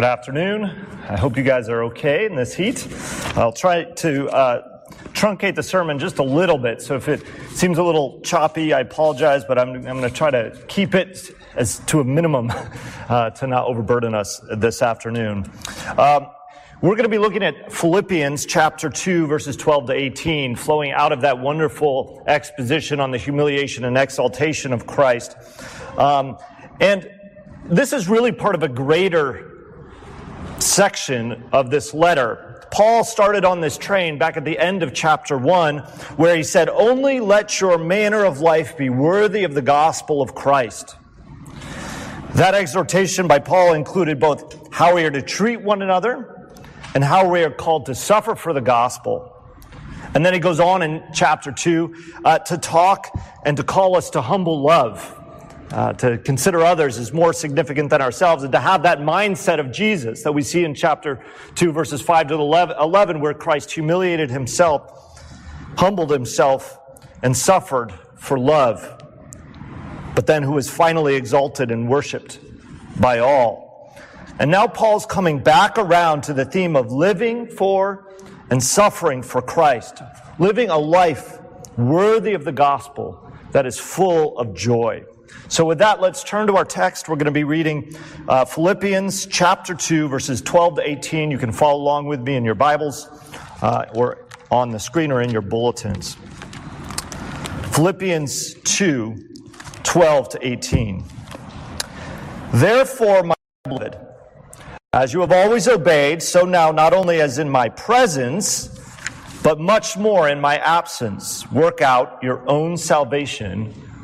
Good afternoon. I hope you guys are okay in this heat. I'll try to uh, truncate the sermon just a little bit. So if it seems a little choppy, I apologize, but I'm, I'm going to try to keep it as to a minimum uh, to not overburden us this afternoon. Um, we're going to be looking at Philippians chapter 2, verses 12 to 18, flowing out of that wonderful exposition on the humiliation and exaltation of Christ. Um, and this is really part of a greater section of this letter. Paul started on this train back at the end of chapter 1, where he said, Only let your manner of life be worthy of the gospel of Christ. That exhortation by Paul included both how we are to treat one another and how we are called to suffer for the gospel. And then he goes on in chapter 2 uh, to talk and to call us to humble love uh, to consider others as more significant than ourselves and to have that mindset of Jesus that we see in chapter 2, verses 5 to 11, where Christ humiliated himself, humbled himself, and suffered for love, but then who was finally exalted and worshiped by all. And now Paul's coming back around to the theme of living for and suffering for Christ, living a life worthy of the gospel that is full of joy. So, with that, let's turn to our text. We're going to be reading uh, Philippians chapter 2, verses 12 to 18. You can follow along with me in your Bibles uh, or on the screen or in your bulletins. Philippians 2, 12 to 18. Therefore, my beloved, as you have always obeyed, so now, not only as in my presence, but much more in my absence, work out your own salvation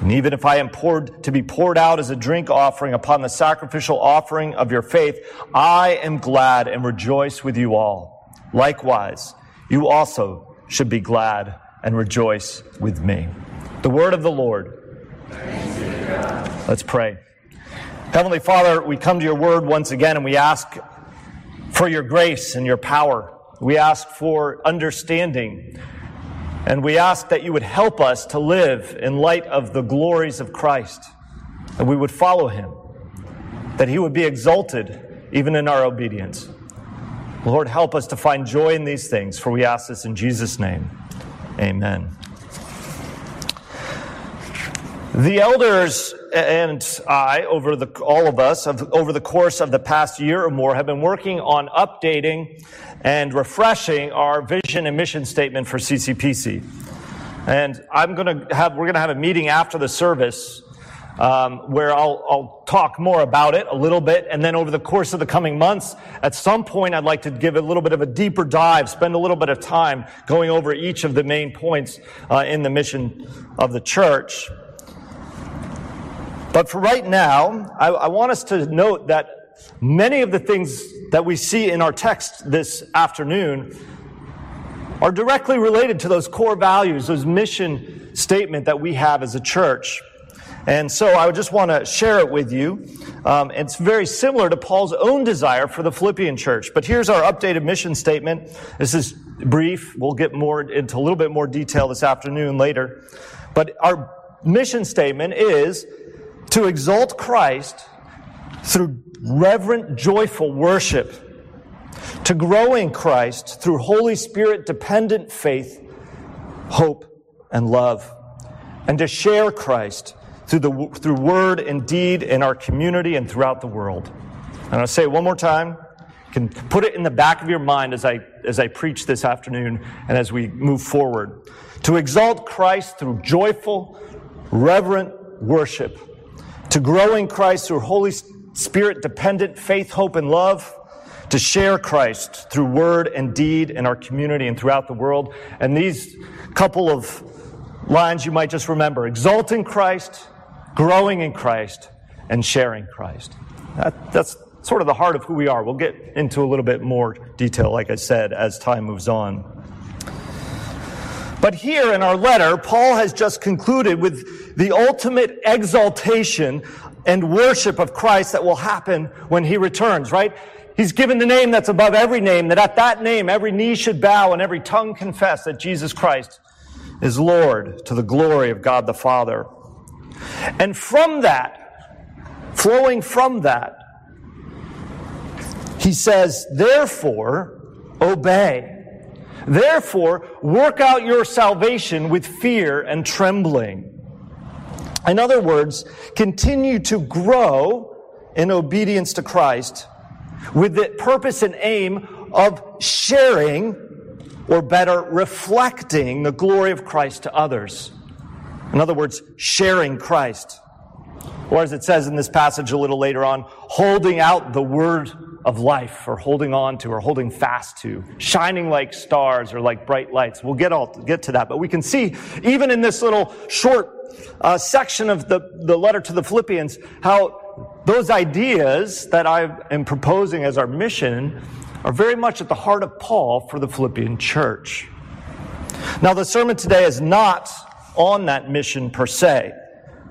And even if I am poured to be poured out as a drink offering upon the sacrificial offering of your faith, I am glad and rejoice with you all. Likewise, you also should be glad and rejoice with me. The word of the Lord. Let's pray. Heavenly Father, we come to your word once again and we ask for your grace and your power. We ask for understanding and we ask that you would help us to live in light of the glories of Christ, that we would follow him, that he would be exalted even in our obedience. Lord, help us to find joy in these things, for we ask this in Jesus' name. Amen. The elders and I, over the, all of us, over the course of the past year or more, have been working on updating and refreshing our vision and mission statement for CCPC. And I'm going to have, we're going to have a meeting after the service um, where I'll, I'll talk more about it a little bit. And then over the course of the coming months, at some point, I'd like to give a little bit of a deeper dive, spend a little bit of time going over each of the main points uh, in the mission of the church. But for right now, I, I want us to note that many of the things that we see in our text this afternoon are directly related to those core values, those mission statement that we have as a church. And so I just want to share it with you. Um, it's very similar to Paul's own desire for the Philippian church. But here's our updated mission statement. This is brief. We'll get more into a little bit more detail this afternoon later. But our mission statement is to exalt Christ through reverent, joyful worship, to grow in Christ through Holy Spirit dependent faith, hope, and love, and to share Christ through, the, through word and deed in our community and throughout the world. And I'll say it one more time. You can put it in the back of your mind as I, as I preach this afternoon and as we move forward. To exalt Christ through joyful, reverent worship, to grow in Christ through Holy Spirit dependent faith, hope, and love, to share Christ through word and deed in our community and throughout the world. And these couple of lines you might just remember exalting Christ, growing in Christ, and sharing Christ. That, that's sort of the heart of who we are. We'll get into a little bit more detail, like I said, as time moves on. But here in our letter, Paul has just concluded with the ultimate exaltation and worship of Christ that will happen when he returns, right? He's given the name that's above every name, that at that name every knee should bow and every tongue confess that Jesus Christ is Lord to the glory of God the Father. And from that, flowing from that, he says, therefore, obey. Therefore, work out your salvation with fear and trembling. In other words, continue to grow in obedience to Christ with the purpose and aim of sharing, or better, reflecting the glory of Christ to others. In other words, sharing Christ. Or as it says in this passage a little later on, holding out the word of life or holding on to or holding fast to, shining like stars or like bright lights. We'll get all get to that, but we can see even in this little short uh, section of the, the letter to the Philippians how those ideas that I am proposing as our mission are very much at the heart of Paul for the Philippian church. Now, the sermon today is not on that mission per se.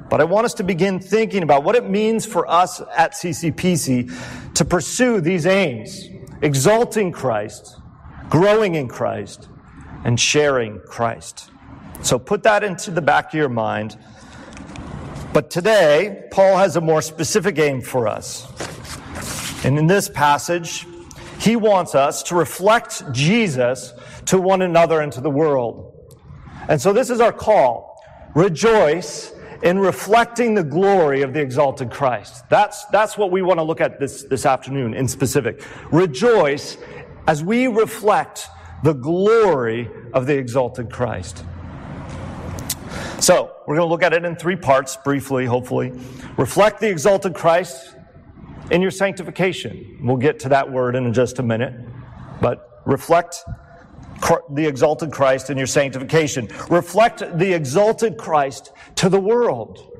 But I want us to begin thinking about what it means for us at CCPC to pursue these aims, exalting Christ, growing in Christ, and sharing Christ. So put that into the back of your mind. But today, Paul has a more specific aim for us. And in this passage, he wants us to reflect Jesus to one another and to the world. And so this is our call. Rejoice in reflecting the glory of the exalted Christ. That's, that's what we want to look at this, this afternoon in specific. Rejoice as we reflect the glory of the exalted Christ. So, we're going to look at it in three parts briefly, hopefully. Reflect the exalted Christ in your sanctification. We'll get to that word in just a minute. But reflect the exalted Christ in your sanctification. Reflect the exalted Christ to the world.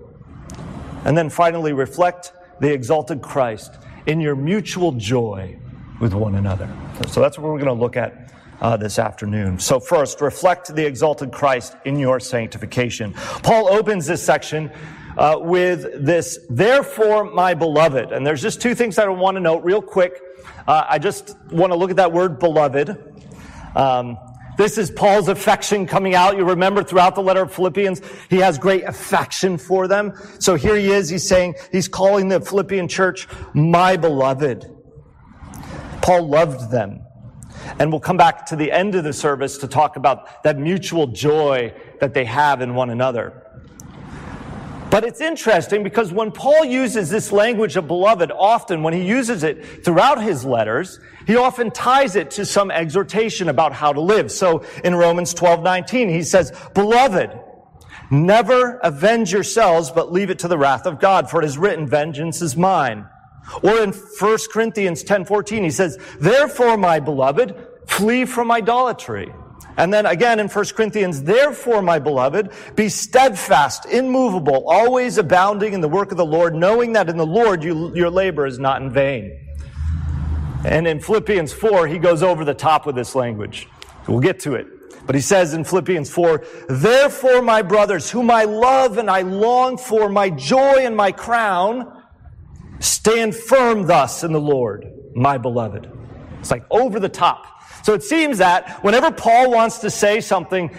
And then finally, reflect the exalted Christ in your mutual joy with one another. So that's what we're going to look at uh, this afternoon. So first, reflect the exalted Christ in your sanctification. Paul opens this section uh, with this, therefore, my beloved. And there's just two things that I want to note real quick. Uh, I just want to look at that word beloved. Um, this is Paul's affection coming out. You remember throughout the letter of Philippians, he has great affection for them. So here he is. He's saying, he's calling the Philippian church my beloved. Paul loved them. And we'll come back to the end of the service to talk about that mutual joy that they have in one another. But it's interesting because when Paul uses this language of beloved, often when he uses it throughout his letters, he often ties it to some exhortation about how to live. So in Romans 12, 19, he says, Beloved, never avenge yourselves, but leave it to the wrath of God, for it is written, vengeance is mine. Or in 1 Corinthians 10, 14, he says, Therefore, my beloved, flee from idolatry. And then again in 1 Corinthians, therefore, my beloved, be steadfast, immovable, always abounding in the work of the Lord, knowing that in the Lord you, your labor is not in vain. And in Philippians 4, he goes over the top with this language. We'll get to it. But he says in Philippians 4, Therefore, my brothers, whom I love and I long for, my joy and my crown, stand firm thus in the Lord, my beloved. It's like over the top. So it seems that whenever Paul wants to say something,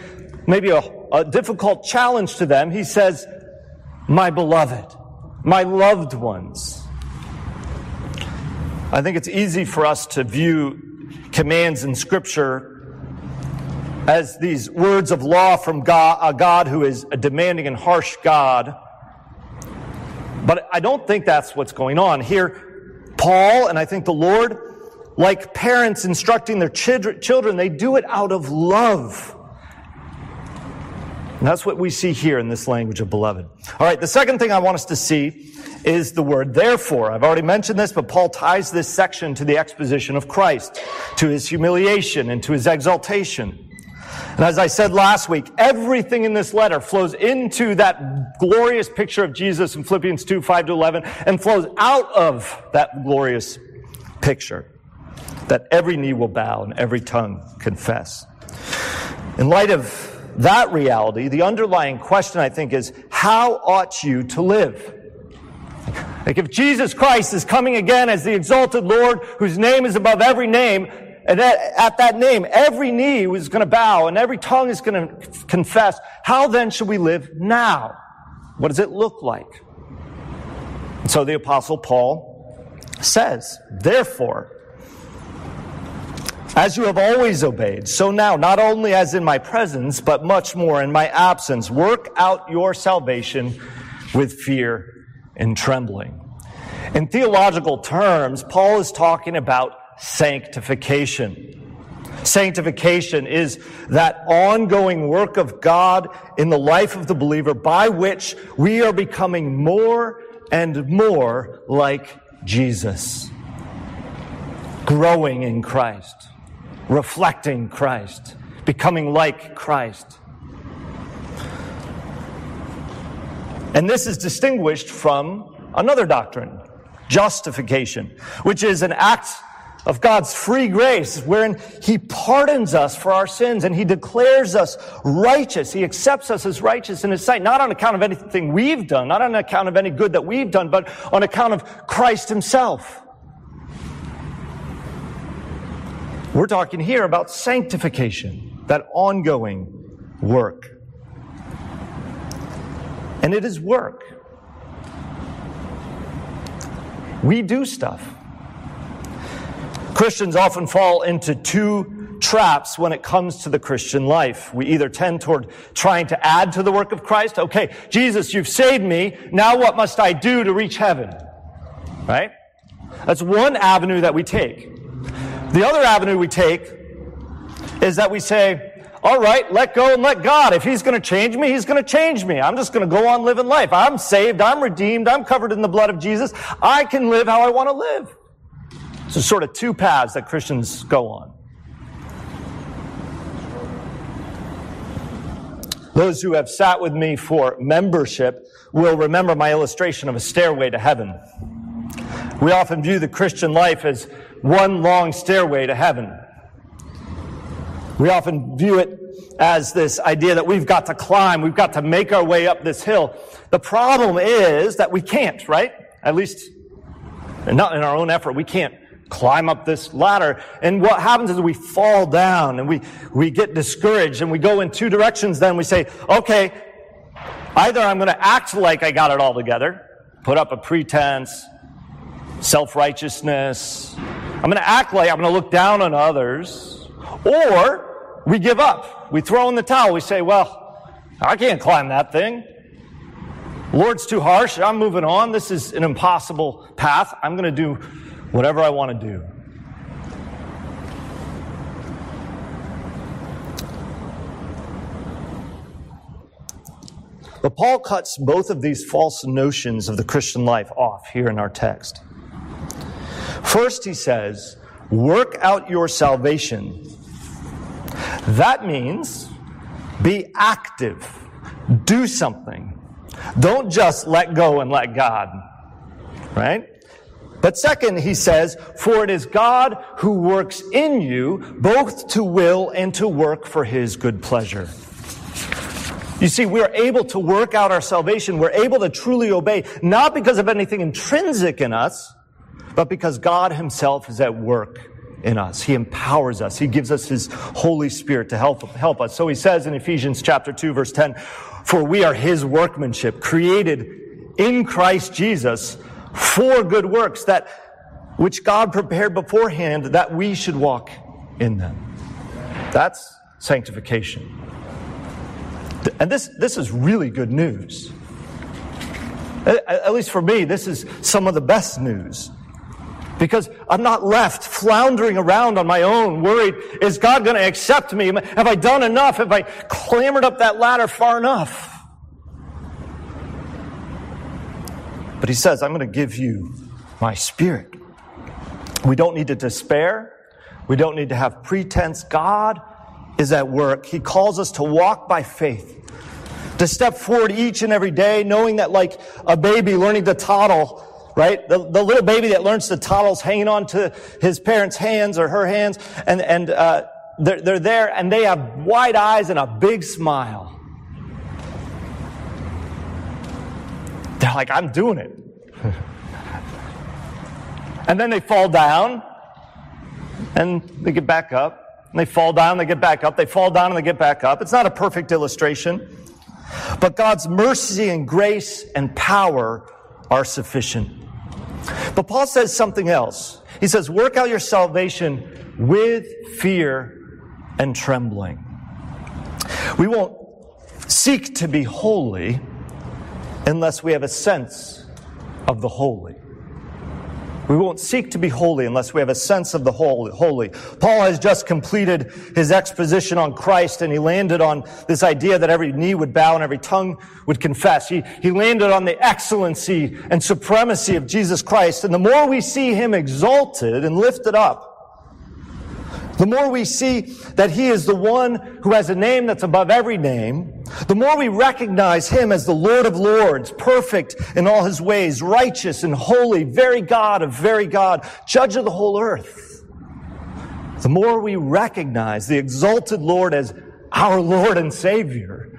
maybe a, a difficult challenge to them, he says, My beloved, my loved ones. I think it's easy for us to view commands in Scripture as these words of law from God, a God who is a demanding and harsh God. But I don't think that's what's going on. Here, Paul, and I think the Lord, like parents instructing their children, they do it out of love. And that's what we see here in this language of beloved. All right, the second thing I want us to see is the word therefore. I've already mentioned this, but Paul ties this section to the exposition of Christ, to his humiliation and to his exaltation. And as I said last week, everything in this letter flows into that glorious picture of Jesus in Philippians 2, 5 to 11, and flows out of that glorious picture that every knee will bow and every tongue confess. In light of that reality, the underlying question, I think, is how ought you to live? Like if Jesus Christ is coming again as the exalted Lord whose name is above every name, and at, at that name, every knee is going to bow and every tongue is going to confess. How then should we live now? What does it look like? And so the apostle Paul says, therefore, as you have always obeyed, so now, not only as in my presence, but much more in my absence, work out your salvation with fear and trembling. In theological terms, Paul is talking about sanctification. Sanctification is that ongoing work of God in the life of the believer by which we are becoming more and more like Jesus. Growing in Christ, reflecting Christ, becoming like Christ. And this is distinguished from another doctrine, justification, which is an act of God's free grace, wherein He pardons us for our sins and He declares us righteous. He accepts us as righteous in His sight, not on account of anything we've done, not on account of any good that we've done, but on account of Christ Himself. We're talking here about sanctification, that ongoing work. And it is work. We do stuff. Christians often fall into two traps when it comes to the Christian life. We either tend toward trying to add to the work of Christ. Okay, Jesus, you've saved me. Now what must I do to reach heaven? Right? That's one avenue that we take. The other avenue we take is that we say, all right, let go and let God. If He's going to change me, He's going to change me. I'm just going to go on living life. I'm saved. I'm redeemed. I'm covered in the blood of Jesus. I can live how I want to live. So, sort of two paths that Christians go on. Those who have sat with me for membership will remember my illustration of a stairway to heaven. We often view the Christian life as one long stairway to heaven. We often view it as this idea that we've got to climb, we've got to make our way up this hill. The problem is that we can't, right? At least, not in our own effort, we can't climb up this ladder. And what happens is we fall down and we, we get discouraged and we go in two directions. Then we say, okay, either I'm going to act like I got it all together, put up a pretense, self-righteousness. I'm going to act like I'm going to look down on others or we give up. We throw in the towel. We say, well, I can't climb that thing. Lord's too harsh. I'm moving on. This is an impossible path. I'm going to do whatever I want to do. But Paul cuts both of these false notions of the Christian life off here in our text. First, he says, work out your salvation. That means be active, do something. Don't just let go and let God, right? But second, he says, for it is God who works in you both to will and to work for his good pleasure. You see, we're able to work out our salvation. We're able to truly obey, not because of anything intrinsic in us, but because God himself is at work in us. He empowers us. He gives us his Holy Spirit to help, help us. So he says in Ephesians chapter 2 verse 10, for we are his workmanship, created in Christ Jesus for good works that which God prepared beforehand that we should walk in them. That's sanctification. And this, this is really good news. At least for me, this is some of the best news. Because I'm not left floundering around on my own, worried, is God going to accept me? Have I done enough? Have I clambered up that ladder far enough? But he says, I'm going to give you my spirit. We don't need to despair. We don't need to have pretense. God is at work. He calls us to walk by faith, to step forward each and every day, knowing that like a baby learning to toddle, right? The, the little baby that learns to toddle is hanging on to his parents' hands or her hands, and, and uh, they're, they're there and they have wide eyes and a big smile. They're like, I'm doing it. and then they fall down and they get back up. And they fall down, they get back up. They fall down and they get back up. It's not a perfect illustration. But God's mercy and grace and power are sufficient. But Paul says something else. He says, work out your salvation with fear and trembling. We won't seek to be holy unless we have a sense of the holy. We won't seek to be holy unless we have a sense of the holy. Paul has just completed his exposition on Christ and he landed on this idea that every knee would bow and every tongue would confess. He, he landed on the excellency and supremacy of Jesus Christ. And the more we see him exalted and lifted up, the more we see that He is the one who has a name that's above every name, the more we recognize Him as the Lord of Lords, perfect in all His ways, righteous and holy, very God of very God, judge of the whole earth. The more we recognize the exalted Lord as our Lord and Savior,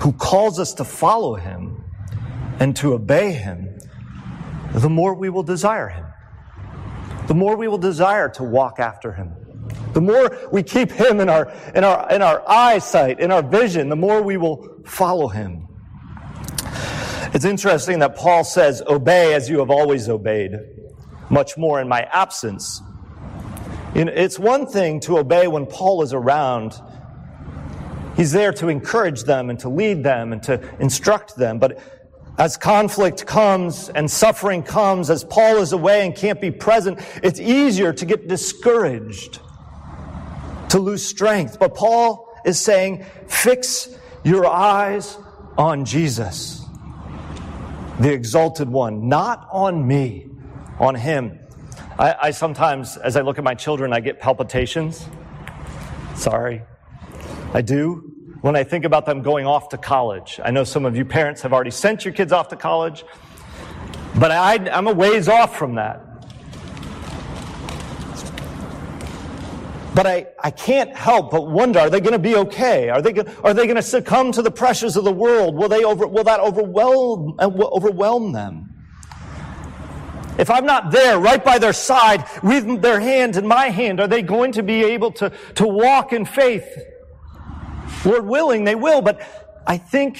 who calls us to follow Him and to obey Him, the more we will desire Him the more we will desire to walk after him. The more we keep him in our, in our, in our eyesight, in our vision, the more we will follow him. It's interesting that Paul says, obey as you have always obeyed, much more in my absence. It's one thing to obey when Paul is around. He's there to encourage them and to lead them and to instruct them. But as conflict comes and suffering comes, as Paul is away and can't be present, it's easier to get discouraged, to lose strength. But Paul is saying, fix your eyes on Jesus, the exalted one, not on me, on him. I, I sometimes, as I look at my children, I get palpitations. Sorry. I do when I think about them going off to college. I know some of you parents have already sent your kids off to college, but I, am a ways off from that. But I, I can't help but wonder, are they going to be okay? Are they, are they going to succumb to the pressures of the world? Will, they over, will that overwhelm, uh, overwhelm them? If I'm not there, right by their side, with their hand in my hand, are they going to be able to, to walk in faith? Lord willing, they will, but I think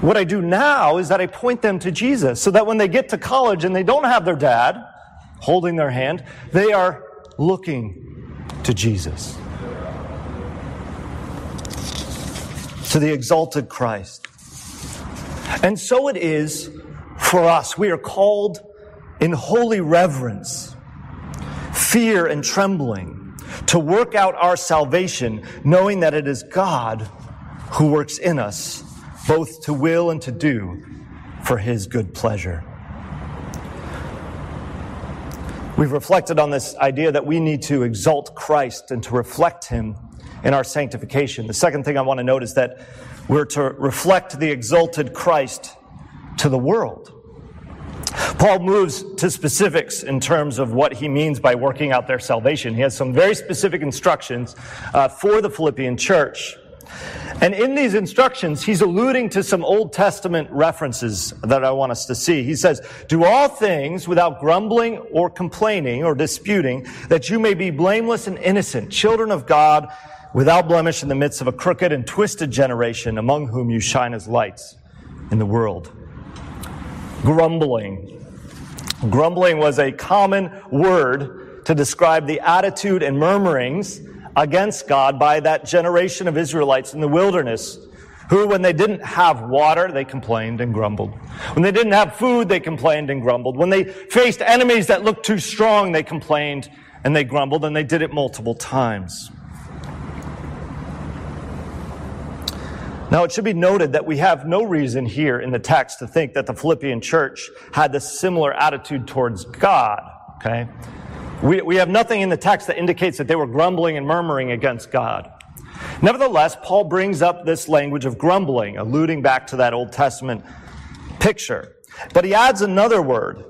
what I do now is that I point them to Jesus so that when they get to college and they don't have their dad holding their hand, they are looking to Jesus. To the exalted Christ. And so it is for us. We are called in holy reverence, fear and trembling to work out our salvation, knowing that it is God who works in us, both to will and to do for his good pleasure. We've reflected on this idea that we need to exalt Christ and to reflect him in our sanctification. The second thing I want to note is that we're to reflect the exalted Christ to the world. Paul moves to specifics in terms of what he means by working out their salvation. He has some very specific instructions uh, for the Philippian church. And in these instructions, he's alluding to some Old Testament references that I want us to see. He says, do all things without grumbling or complaining or disputing, that you may be blameless and innocent, children of God, without blemish in the midst of a crooked and twisted generation, among whom you shine as lights in the world grumbling. Grumbling was a common word to describe the attitude and murmurings against God by that generation of Israelites in the wilderness who, when they didn't have water, they complained and grumbled. When they didn't have food, they complained and grumbled. When they faced enemies that looked too strong, they complained and they grumbled, and they did it multiple times. Now, it should be noted that we have no reason here in the text to think that the Philippian church had this similar attitude towards God, okay? We, we have nothing in the text that indicates that they were grumbling and murmuring against God. Nevertheless, Paul brings up this language of grumbling, alluding back to that Old Testament picture. But he adds another word,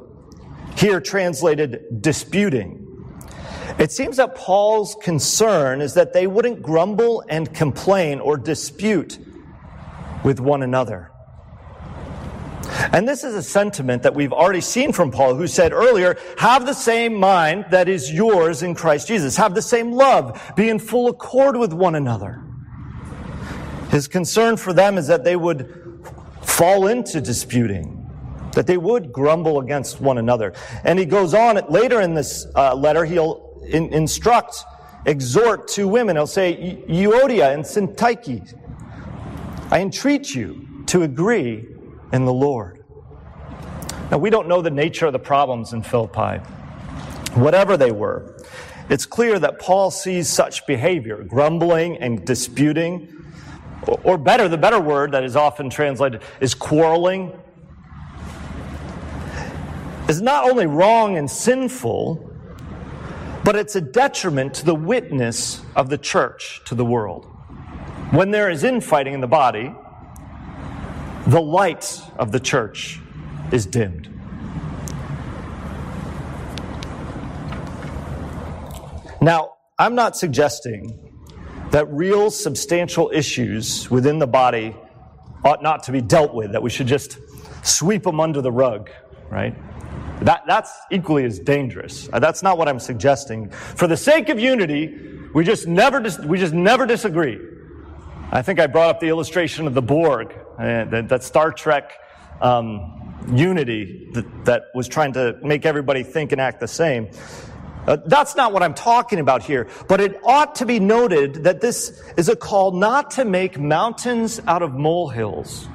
here translated disputing. It seems that Paul's concern is that they wouldn't grumble and complain or dispute with one another. And this is a sentiment that we've already seen from Paul, who said earlier, have the same mind that is yours in Christ Jesus. Have the same love. Be in full accord with one another. His concern for them is that they would fall into disputing, that they would grumble against one another. And he goes on later in this uh, letter, he'll in, instruct, exhort two women. He'll say, Euodia and Syntyche, I entreat you to agree in the Lord. Now, we don't know the nature of the problems in Philippi. Whatever they were, it's clear that Paul sees such behavior, grumbling and disputing, or better, the better word that is often translated is quarreling, is not only wrong and sinful, but it's a detriment to the witness of the church to the world. When there is infighting in the body, the light of the church is dimmed. Now, I'm not suggesting that real substantial issues within the body ought not to be dealt with, that we should just sweep them under the rug, right? That, that's equally as dangerous. Uh, that's not what I'm suggesting. For the sake of unity, we just never, dis- we just never disagree. I think I brought up the illustration of the Borg, uh, that, that, Star Trek um, unity that, that, was trying to make everybody think and act the same. Uh, that's not what I'm talking about here, but it ought to be noted that this is a call not to make mountains out of molehills.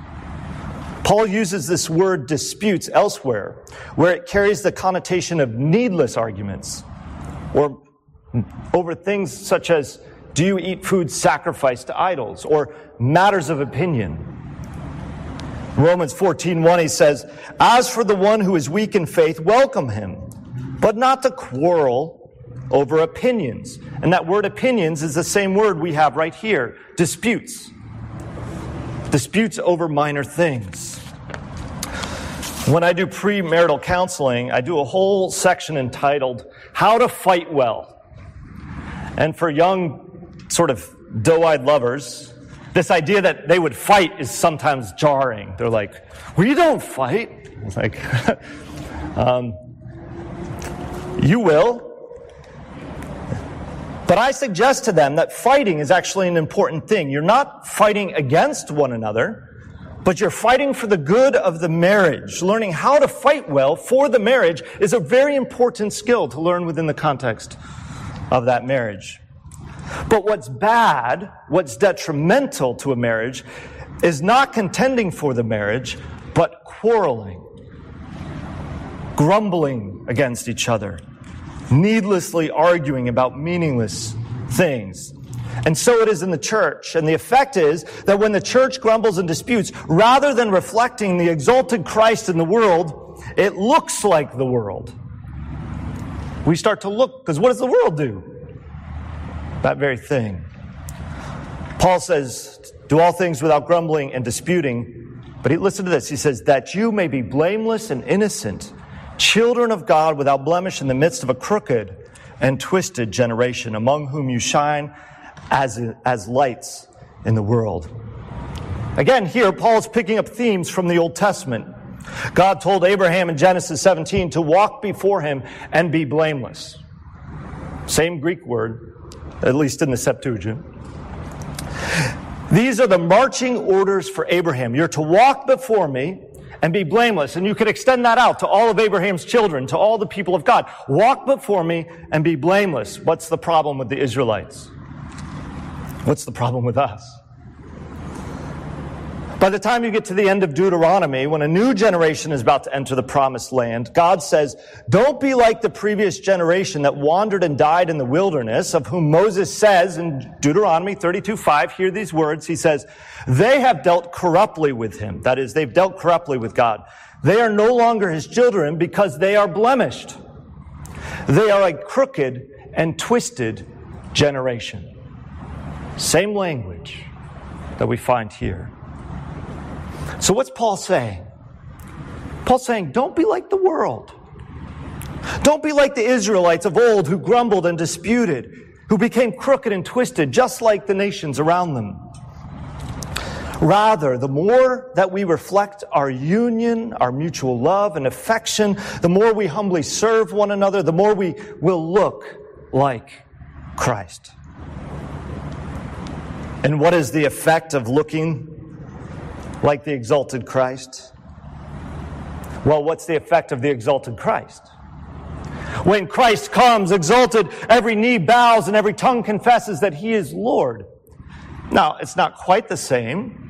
Paul uses this word disputes elsewhere, where it carries the connotation of needless arguments, or over things such as do you eat food sacrificed to idols or matters of opinion? Romans 14:1 he says, "As for the one who is weak in faith, welcome him, but not to quarrel over opinions." And that word opinions is the same word we have right here, disputes. Disputes over minor things. When I do premarital counseling, I do a whole section entitled How to Fight Well. And for young sort of doe-eyed lovers, this idea that they would fight is sometimes jarring. They're like, we don't fight. It's like, um, you will. But I suggest to them that fighting is actually an important thing. You're not fighting against one another, but you're fighting for the good of the marriage. Learning how to fight well for the marriage is a very important skill to learn within the context of that marriage. But what's bad, what's detrimental to a marriage, is not contending for the marriage, but quarreling, grumbling against each other, needlessly arguing about meaningless things. And so it is in the church. And the effect is that when the church grumbles and disputes, rather than reflecting the exalted Christ in the world, it looks like the world. We start to look, because what does the world do? That very thing. Paul says, do all things without grumbling and disputing. But he, listen to this. He says, that you may be blameless and innocent, children of God without blemish in the midst of a crooked and twisted generation, among whom you shine as, as lights in the world. Again, here, Paul's picking up themes from the Old Testament. God told Abraham in Genesis 17 to walk before him and be blameless. Same Greek word, at least in the Septuagint. These are the marching orders for Abraham. You're to walk before me and be blameless. And you could extend that out to all of Abraham's children, to all the people of God. Walk before me and be blameless. What's the problem with the Israelites? What's the problem with us? By the time you get to the end of Deuteronomy, when a new generation is about to enter the promised land, God says, don't be like the previous generation that wandered and died in the wilderness, of whom Moses says in Deuteronomy 32, 5, hear these words. He says, they have dealt corruptly with him. That is, they've dealt corruptly with God. They are no longer his children because they are blemished. They are a crooked and twisted generation. Same language that we find here. So, what's Paul saying? Paul's saying, don't be like the world. Don't be like the Israelites of old who grumbled and disputed, who became crooked and twisted, just like the nations around them. Rather, the more that we reflect our union, our mutual love and affection, the more we humbly serve one another, the more we will look like Christ. And what is the effect of looking like the exalted Christ? Well, what's the effect of the exalted Christ? When Christ comes exalted, every knee bows and every tongue confesses that he is Lord. Now, it's not quite the same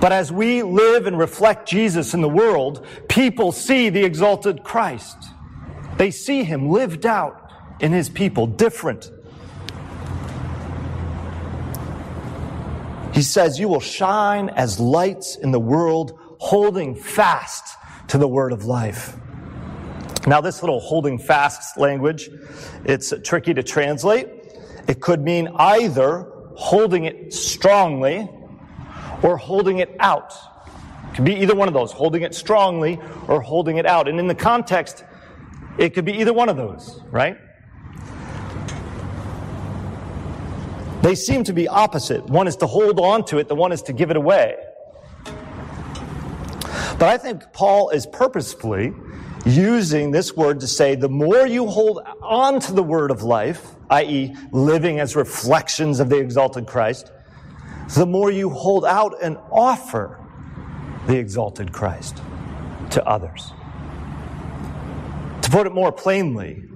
but as we live and reflect Jesus in the world, people see the exalted Christ. They see him lived out in his people, different. He says, You will shine as lights in the world, holding fast to the word of life. Now, this little holding fast language, it's tricky to translate. It could mean either holding it strongly or holding it out. It could be either one of those, holding it strongly or holding it out. And in the context, it could be either one of those, right? They seem to be opposite. One is to hold on to it, the one is to give it away. But I think Paul is purposefully using this word to say the more you hold on to the word of life, i.e., living as reflections of the exalted Christ, the more you hold out and offer the exalted Christ to others. To put it more plainly,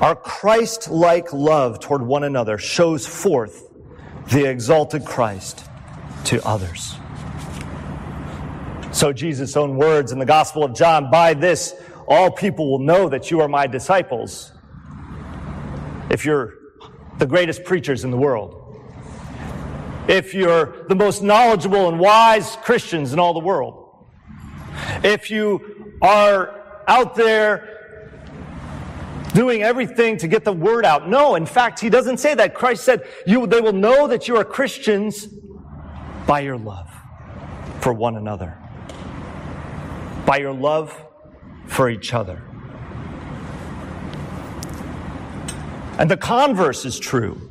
our Christ like love toward one another shows forth the exalted Christ to others. So, Jesus' own words in the Gospel of John by this, all people will know that you are my disciples if you're the greatest preachers in the world if you're the most knowledgeable and wise Christians in all the world, if you are out there doing everything to get the word out. No, in fact, he doesn't say that. Christ said, you, they will know that you are Christians by your love for one another, by your love for each other. And the converse is true.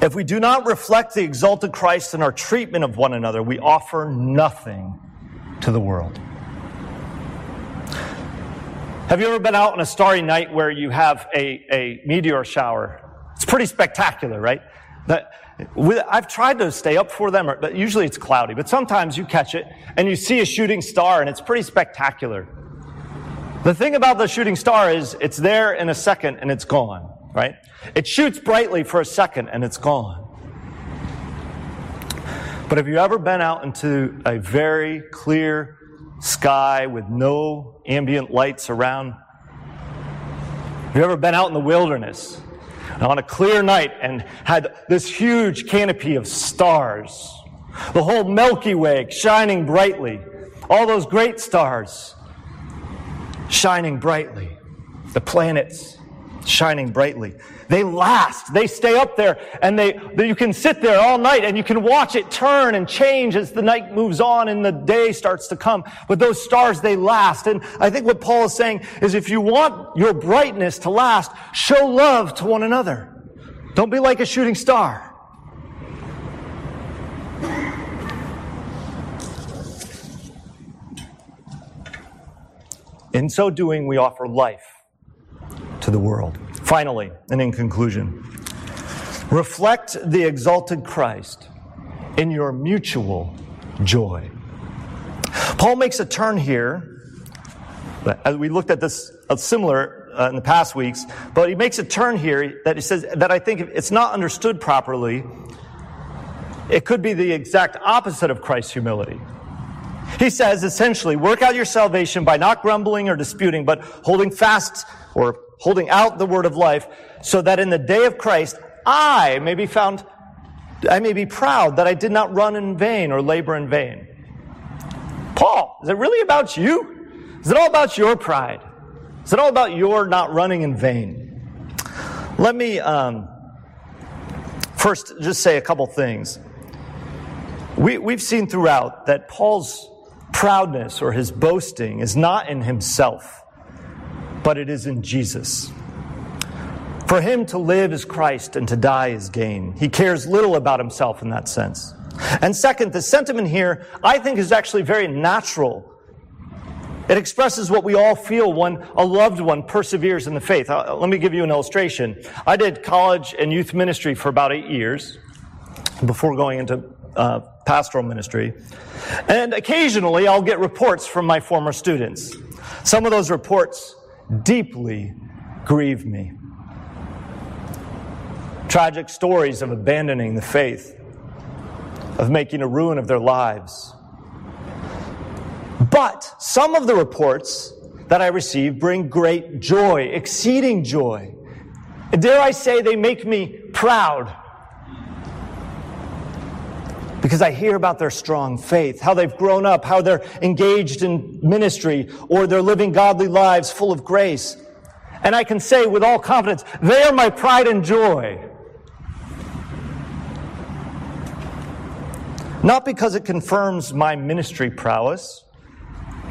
If we do not reflect the exalted Christ in our treatment of one another, we offer nothing to the world. Have you ever been out on a starry night where you have a, a meteor shower? It's pretty spectacular, right? I've tried to stay up for them, but usually it's cloudy. But sometimes you catch it and you see a shooting star and it's pretty spectacular. The thing about the shooting star is it's there in a second and it's gone right? It shoots brightly for a second and it's gone. But have you ever been out into a very clear sky with no ambient lights around? Have you ever been out in the wilderness on a clear night and had this huge canopy of stars? The whole Milky Way shining brightly. All those great stars shining brightly. The planets shining brightly. They last. They stay up there and they, you can sit there all night and you can watch it turn and change as the night moves on and the day starts to come. But those stars, they last. And I think what Paul is saying is if you want your brightness to last, show love to one another. Don't be like a shooting star. In so doing, we offer life to the world. Finally, and in conclusion, reflect the exalted Christ in your mutual joy. Paul makes a turn here. As we looked at this uh, similar uh, in the past weeks, but he makes a turn here that he says that I think if it's not understood properly. It could be the exact opposite of Christ's humility. He says essentially, work out your salvation by not grumbling or disputing, but holding fast or holding out the word of life, so that in the day of Christ, I may be found, I may be proud that I did not run in vain or labor in vain. Paul, is it really about you? Is it all about your pride? Is it all about your not running in vain? Let me um, first just say a couple things. We, we've seen throughout that Paul's proudness or his boasting is not in himself, but it is in Jesus. For him to live is Christ and to die is gain. He cares little about himself in that sense. And second, the sentiment here, I think, is actually very natural it expresses what we all feel when a loved one perseveres in the faith. Uh, let me give you an illustration. I did college and youth ministry for about eight years before going into uh, pastoral ministry. And occasionally I'll get reports from my former students. Some of those reports deeply grieve me. Tragic stories of abandoning the faith, of making a ruin of their lives but some of the reports that I receive bring great joy, exceeding joy. dare I say, they make me proud. Because I hear about their strong faith, how they've grown up, how they're engaged in ministry, or they're living godly lives full of grace. And I can say with all confidence, they are my pride and joy. Not because it confirms my ministry prowess,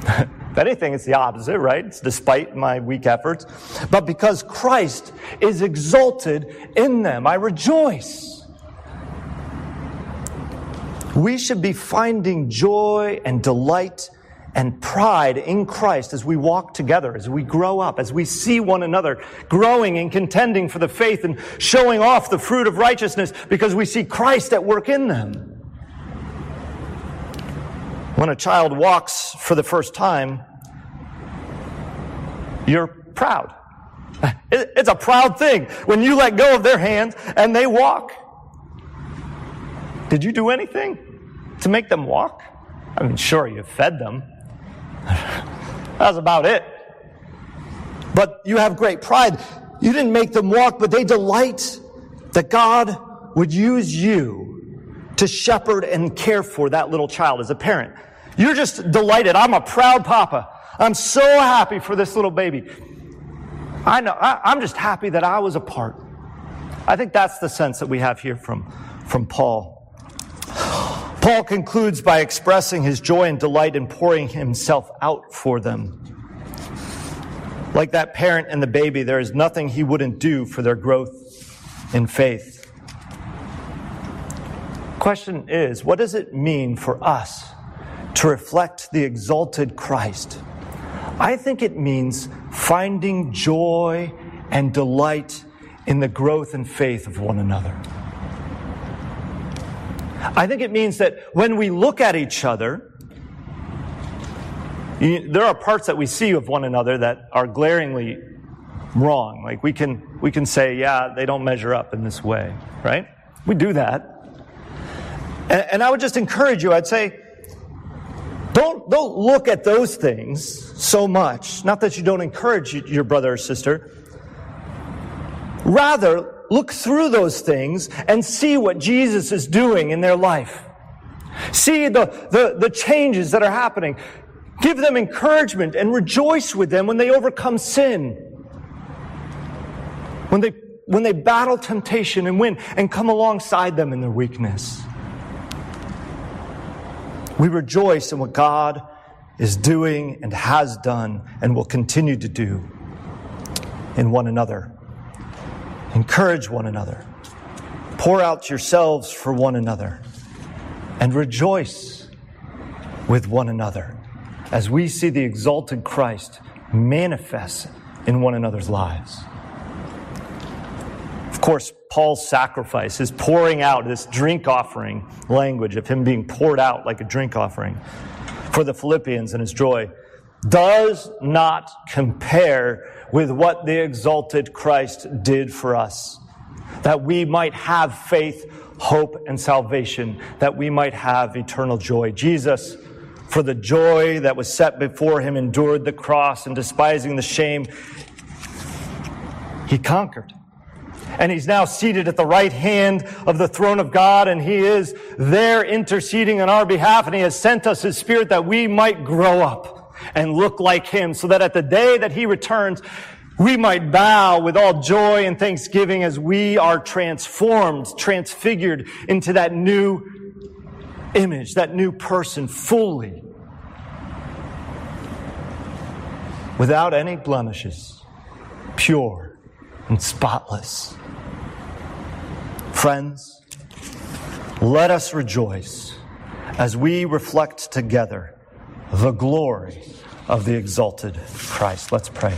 if anything, it's the opposite, right? It's despite my weak efforts. But because Christ is exalted in them, I rejoice. We should be finding joy and delight and pride in Christ as we walk together, as we grow up, as we see one another growing and contending for the faith and showing off the fruit of righteousness because we see Christ at work in them. When a child walks for the first time, you're proud. It's a proud thing when you let go of their hands and they walk. Did you do anything to make them walk? I mean, sure, you fed them. That's about it. But you have great pride. You didn't make them walk, but they delight that God would use you to shepherd and care for that little child as a parent. You're just delighted. I'm a proud papa. I'm so happy for this little baby. I know, I, am just happy that I was a part. I think that's the sense that we have here from, from Paul. Paul concludes by expressing his joy and delight in pouring himself out for them. Like that parent and the baby, there is nothing he wouldn't do for their growth in faith. Question is, what does it mean for us to reflect the exalted Christ. I think it means finding joy and delight in the growth and faith of one another. I think it means that when we look at each other, there are parts that we see of one another that are glaringly wrong. Like we can, we can say, yeah, they don't measure up in this way, right? We do that. And, and I would just encourage you, I'd say, don't, don't look at those things so much. Not that you don't encourage your brother or sister. Rather, look through those things and see what Jesus is doing in their life. See the, the, the changes that are happening. Give them encouragement and rejoice with them when they overcome sin. When they, when they battle temptation and win and come alongside them in their weakness. We rejoice in what God is doing and has done and will continue to do in one another. Encourage one another. Pour out yourselves for one another and rejoice with one another as we see the exalted Christ manifest in one another's lives. Of course, Paul's sacrifice, his pouring out, this drink offering language of him being poured out like a drink offering for the Philippians and his joy, does not compare with what the exalted Christ did for us. That we might have faith, hope, and salvation, that we might have eternal joy. Jesus, for the joy that was set before him, endured the cross and despising the shame, he conquered and he's now seated at the right hand of the throne of God, and he is there interceding on our behalf, and he has sent us his spirit that we might grow up, and look like him so that at the day that he returns, we might bow with all joy and thanksgiving as we are transformed, transfigured into that new image, that new person fully. Without any blemishes, pure and spotless. Friends, let us rejoice as we reflect together the glory of the exalted Christ. Let's pray.